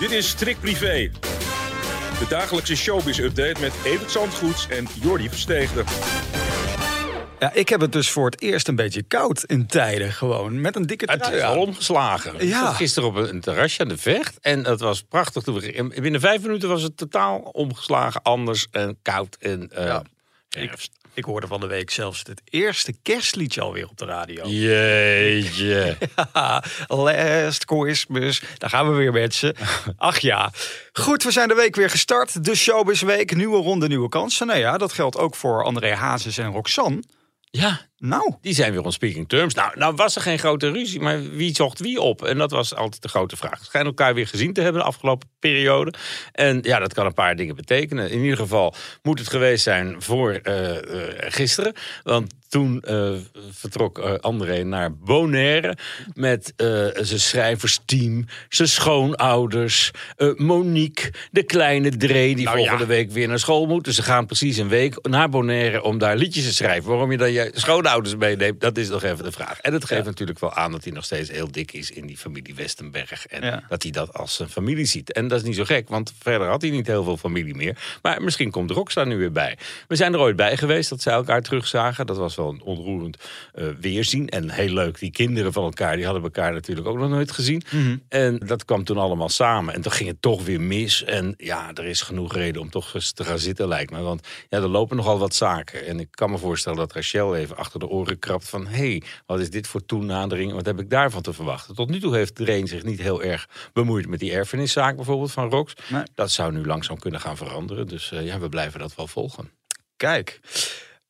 Dit is Strik Privé. De dagelijkse showbiz-update met Evert Zandgoeds en Jordi Versteegde. Ja, ik heb het dus voor het eerst een beetje koud in tijden gewoon. Met een dikke Het trui is al omgeslagen. Ik Ja. gisteren op een terrasje aan de vecht. En dat was prachtig. Toen we- Binnen vijf minuten was het totaal omgeslagen, anders en koud. En, eh, Ja. herfst. Ik hoorde van de week zelfs het eerste kerstliedje alweer op de radio. Jeetje. Last Christmas. Daar gaan we weer, mensen. Ach ja. Goed, we zijn de week weer gestart. De Showbiz Week. Nieuwe ronde, nieuwe kansen. Nou ja, dat geldt ook voor André Hazes en Roxanne. Ja, Nou, die zijn weer on speaking terms. Nou, nou was er geen grote ruzie, maar wie zocht wie op? En dat was altijd de grote vraag. Ze schijnen elkaar weer gezien te hebben de afgelopen periode. En ja, dat kan een paar dingen betekenen. In ieder geval moet het geweest zijn voor eh, eh, gisteren. Want toen eh, vertrok André naar Bonaire met zijn schrijversteam, zijn schoonouders, Monique, de kleine Dree, die Nou volgende ja. week weer naar school moet. Dus ze gaan precies een week naar Bonaire om daar liedjes te schrijven. Waarom je dan je schoonouders meeneemt, dat is nog even de vraag. En het geeft natuurlijk wel aan dat hij nog steeds heel dik is in die familie Westenberg. En Ja. dat hij dat als zijn familie ziet. En dat is niet zo gek, want verder had hij niet heel veel familie meer. Maar misschien komt Rockstar nu weer bij. We zijn er ooit bij geweest dat zij elkaar terugzagen. Dat was wel een onroerend eh, weerzien. En heel leuk, die kinderen van elkaar, die hadden elkaar natuurlijk ook nog nooit gezien. En dat kwam toen allemaal samen. En toen ging het toch weer mis. En ja, er is genoeg reden om toch eens te gaan zitten, lijkt me. Want ja, er lopen nogal wat zaken. En ik kan me voorstellen dat Rachel even achter de oren krabt van... hé, hey, wat is dit voor toenadering? Wat heb ik daarvan te verwachten? Tot nu toe heeft Dreen zich niet heel erg bemoeid met die erfeniszaak bijvoorbeeld van Rox. Nee. Dat zou nu langzaam kunnen gaan veranderen. Dus eh, ja, we blijven dat wel volgen. kijk.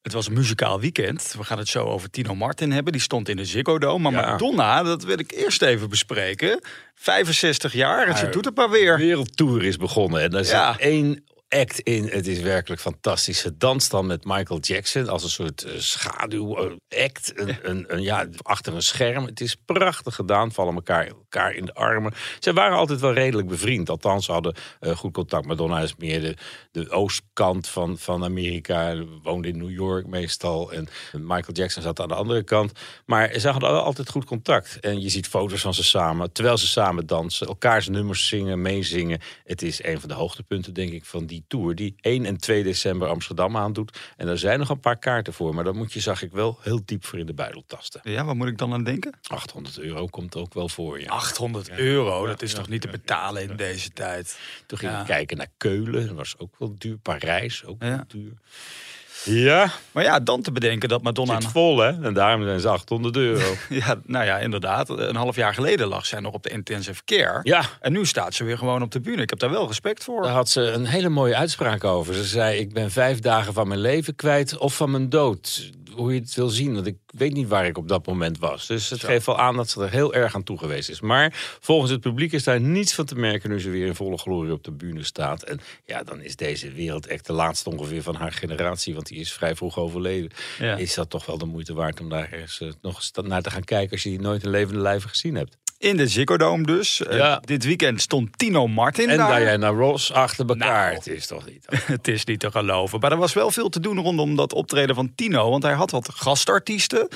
Het was een muzikaal weekend. We gaan het zo over Tino Martin hebben. Die stond in de Ziggo Dome. Maar Ja. Madonna, dat wil ik eerst even bespreken. 65 jaar en ze doet het maar weer. wereldtour is begonnen. En daar zit Ja. één act in. Het is werkelijk fantastisch. Ze danst dan met Michael Jackson als een soort eh, schaduw-act. Een, een, een, ja, achter een scherm. Het is prachtig gedaan. Vallen elkaar, elkaar in de armen. Ze waren altijd wel redelijk bevriend. Althans, ze hadden eh, goed contact. Madonna is meer de, de oostkant van, van Amerika. Woonde in New York meestal. En Michael Jackson zat aan de andere kant. Maar ze hadden wel altijd goed contact. En je ziet foto's van ze samen. Terwijl ze samen dansen. Elkaars nummers zingen, meezingen. Het is een van de hoogtepunten, denk ik, van die tour. Die 1 en 2 december Amsterdam aandoet. En daar zijn nog een paar kaarten voor. Maar daar moet je, zag ik, wel heel diep voor in de buidel tasten. Ja, wat moet ik dan aan denken? 800 euro komt ook wel voor je. 800 euro, dat is toch niet te betalen in deze tijd? Toen ging Ja. ik kijken naar Keulen. Dat was ook wel duur. Parijs, ook Ja. wel duur. Ja, Maar ja, dan te bedenken dat Madonna... zit vol hè. En daarom zijn ze 800 euro. Ja, nou ja, inderdaad. Een half jaar geleden lag zij nog op de intensive care. Ja, En nu staat ze weer gewoon op de bühne. Ik heb daar wel respect voor. Daar had ze een hele mooie uitspraak over. Ze zei: Ik ben vijf dagen van mijn leven kwijt of van mijn dood. Hoe je het wil zien, want ik weet niet waar ik op dat moment was. Dus het geeft wel aan dat ze er heel erg aan toe geweest is. Maar volgens het publiek is daar niets van te merken nu ze weer in volle glorie op de bühne staat. En ja, dan is deze wereld echt de laatste ongeveer van haar generatie, want die is vrij vroeg overleden. Ja. Is dat toch wel de moeite waard om daar eens, eh, nog eens naar te gaan kijken als je die nooit in levende lijven gezien hebt? In de Ziggo Dome dus. Eh, Ja. dit weekend stond Tino Martin En daar. Diana Ross achter elkaar. Nou. Het is toch niet. Het is niet te geloven. Maar er was wel veel te doen rondom dat optreden van Tino. Want hij had wat gastartiesten.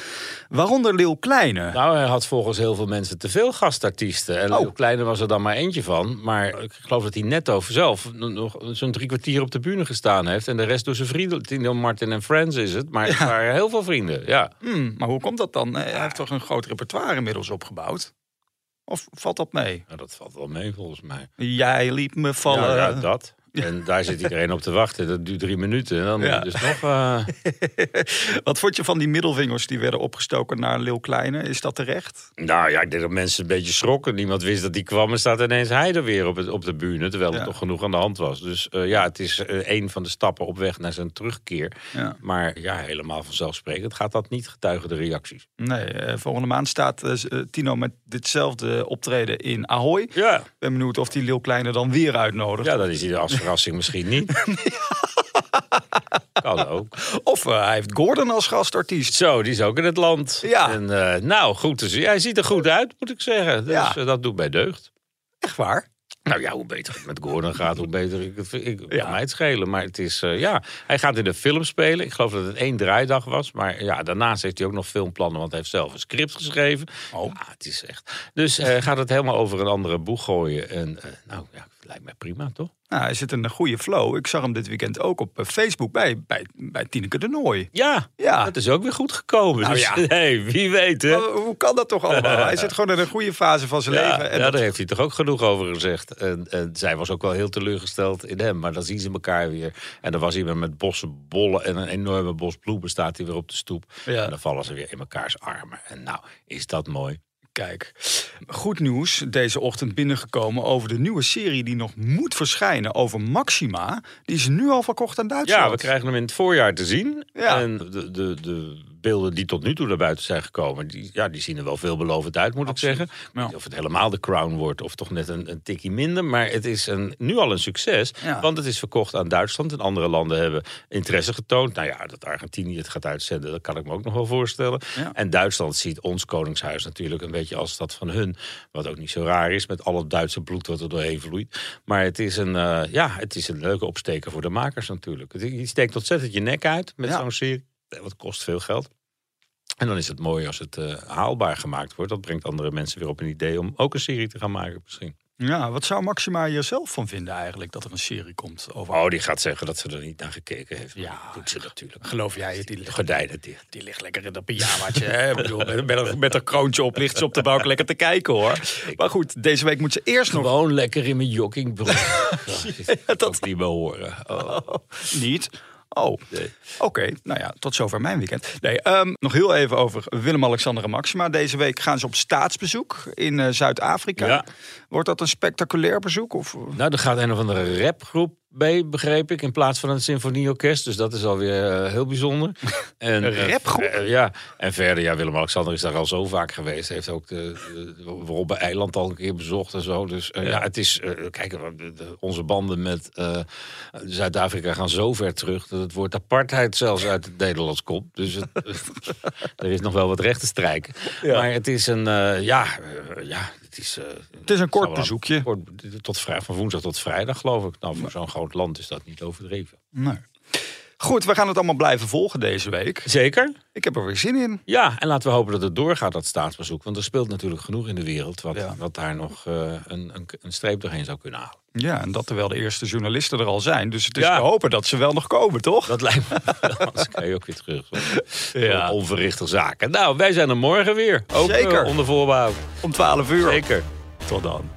Waaronder Leeuw Kleine. Nou, hij had volgens heel veel mensen te veel gastartiesten. En Oh. Kleine was er dan maar eentje van. Maar ik geloof dat hij netto zelf nog zo'n drie kwartier op de bühne gestaan heeft. En de rest door zijn vrienden. Tino Martin en Friends is het. Maar het waren heel veel vrienden, ja. Hmm, maar hoe komt dat dan? Hij heeft toch een groot repertoire inmiddels opgebouwd? Of valt dat mee? Nou, dat valt wel mee volgens mij. Jij liet me vallen. Ja, ja, dat. En daar zit iedereen op te wachten. Dat duurt drie minuten. En dan Ja. dus nog... eh, Wat vond je van die middelvingers die werden opgestoken naar Leeuw Kleine? Is dat terecht? Nou ja, ik denk dat mensen een beetje schrokken. Niemand wist dat die kwam en staat ineens hij er weer op, het, op de bühne. Terwijl er Ja. toch genoeg aan de hand was. Dus eh, ja, het is eh, een van de stappen op weg naar zijn terugkeer. Ja. Maar ja, helemaal vanzelfsprekend gaat dat niet getuigen de reacties. Nee, volgende maand staat Tino met ditzelfde optreden in Ahoy. Ja. ben benieuwd of die Leeuw Kleine dan weer uitnodigt. Ja, dat is hij als verrassing misschien niet. Kan ook. Of eh, hij heeft Gordon als gastartiest. Zo, die is ook in het land. Ja. En, eh, nou, goed te zien. Hij ziet er goed uit, moet ik zeggen. Dus Ja. eh, dat doet bij deugd. Echt waar? Nou ja, hoe beter het met Gordon gaat, hoe beter ik het ik, Ja. kan mij het schelen. Maar het is, ja, hij gaat in de film spelen. Ik geloof dat het één draaidag was. Maar ja, daarnaast heeft hij ook nog filmplannen, want hij heeft zelf een script geschreven. Oh. Ja, het is echt. Dus gaat het helemaal over een andere boeg gooien. En nou ja, lijkt mij prima, toch? Nou, hij zit in een goede flow. Ik zag hem dit weekend ook op eh, Facebook bij, bij, bij Tineke de Nooi. Ja, Ja. dat is ook weer goed gekomen. Nou dus ja. hey, wie weet hè. Maar hoe kan dat toch allemaal? Hij zit gewoon in een goede fase van zijn Ja, leven. En ja, dat- daar heeft hij toch ook genoeg over gezegd. En, en zij was ook wel heel teleurgesteld in hem. Maar dan zien ze elkaar weer. En dan was hij weer met bossen bollen en een enorme bos bloemen staat hij weer op de stoep. Ja. En dan vallen ze weer in mekaars armen. En nou, is dat mooi. Kijk, goed nieuws deze ochtend binnengekomen over de nieuwe serie die nog moet verschijnen over Maxima. Die is nu al verkocht aan Duitsland. Ja, we krijgen hem in het voorjaar te zien. Ja. En de, de, de beelden die tot nu toe naar buiten zijn gekomen, die, ja, die zien er wel veelbelovend uit, moet Absoluut. ik zeggen. Ja. Of het helemaal de crown wordt, of toch net een, een tikkie minder. Maar het is een, nu al een succes, Ja. want het is verkocht aan Duitsland. En andere landen hebben interesse getoond. Nou ja, dat Argentinië het gaat uitzenden, dat kan ik me ook nog wel voorstellen. Ja. En Duitsland ziet ons koningshuis natuurlijk een beetje als dat van hun. Wat ook niet zo raar is, met al het Duitse bloed wat er doorheen vloeit. Maar het is een, eh, ja, het is een leuke opsteker voor de makers natuurlijk. Het- Je steekt ontzettend je nek uit met zo'n serie. Wat kost veel geld. En dan is het mooi als het eh, haalbaar gemaakt wordt. Dat brengt andere mensen weer op een idee om ook een serie te gaan maken misschien. Ja, wat zou Maxima hier zelf van vinden eigenlijk dat er een serie komt over? Oh, die gaat zeggen dat ze er niet naar gekeken heeft. Ja. Dat doet ze natuurlijk. Geloof jij het? Die, De gordijnen dicht. die ligt lekker in dat pyjamaatje. hè? Ik bedoel, met, met, een- met een kroontje op ligt ze op de bank lekker te kijken hoor. Maar goed, deze week moet ze eerst nog Gewoon lekker in mijn joggingbroek. dat dat- niet meer horen. Oh. niet. Oh, Nee. oké. Nou ja, tot zover mijn weekend. Nee, ehm, nog heel even over Willem-Alexander en Maxima. Deze week gaan ze op staatsbezoek in eh, Zuid-Afrika. Ja. Wordt dat een spectaculair bezoek? Of... Nou, er gaat een of andere rapgroep bij, begreep ik, in plaats van een symfonieorkest. Dus dat is alweer eh, heel bijzonder. En, Een eh, rapgroep? eh, ja, en verder, ja, Willem-Alexander is daar al zo vaak geweest. Heeft ook de, de Robben Eiland al een keer bezocht en zo. Dus ja. het is, kijk, onze banden met Zuid-Afrika gaan zo ver terug... dat het woord apartheid zelfs uit het Nederlands komt. Dus het, er is nog wel wat recht te strijken. Ja. Maar het is een, ja, ja, het is... eh, Het is een kort bezoekje. Kort- Tot vrij, van woensdag tot vrijdag, geloof ik. Nou, voor zo'n groot land is dat niet overdreven. Nee. Goed, we gaan het allemaal blijven volgen deze week. Zeker. Ik heb er weer zin in. Ja, en laten we hopen dat het doorgaat, dat staatsbezoek. Want er speelt natuurlijk genoeg in de wereld... wat, Ja. wat daar nog eh, een, een, een streep doorheen zou kunnen halen. Ja, en dat terwijl de eerste journalisten er al zijn. Dus het is Ja. te hopen dat ze wel nog komen, toch? Dat lijkt me wel, anders kan je ook weer terug. Ja. Onverrichte zaken. Nou, wij zijn er morgen weer. Ook Zeker. eh, onder voorbouw. Om 12 uur. Zeker. Tot dan.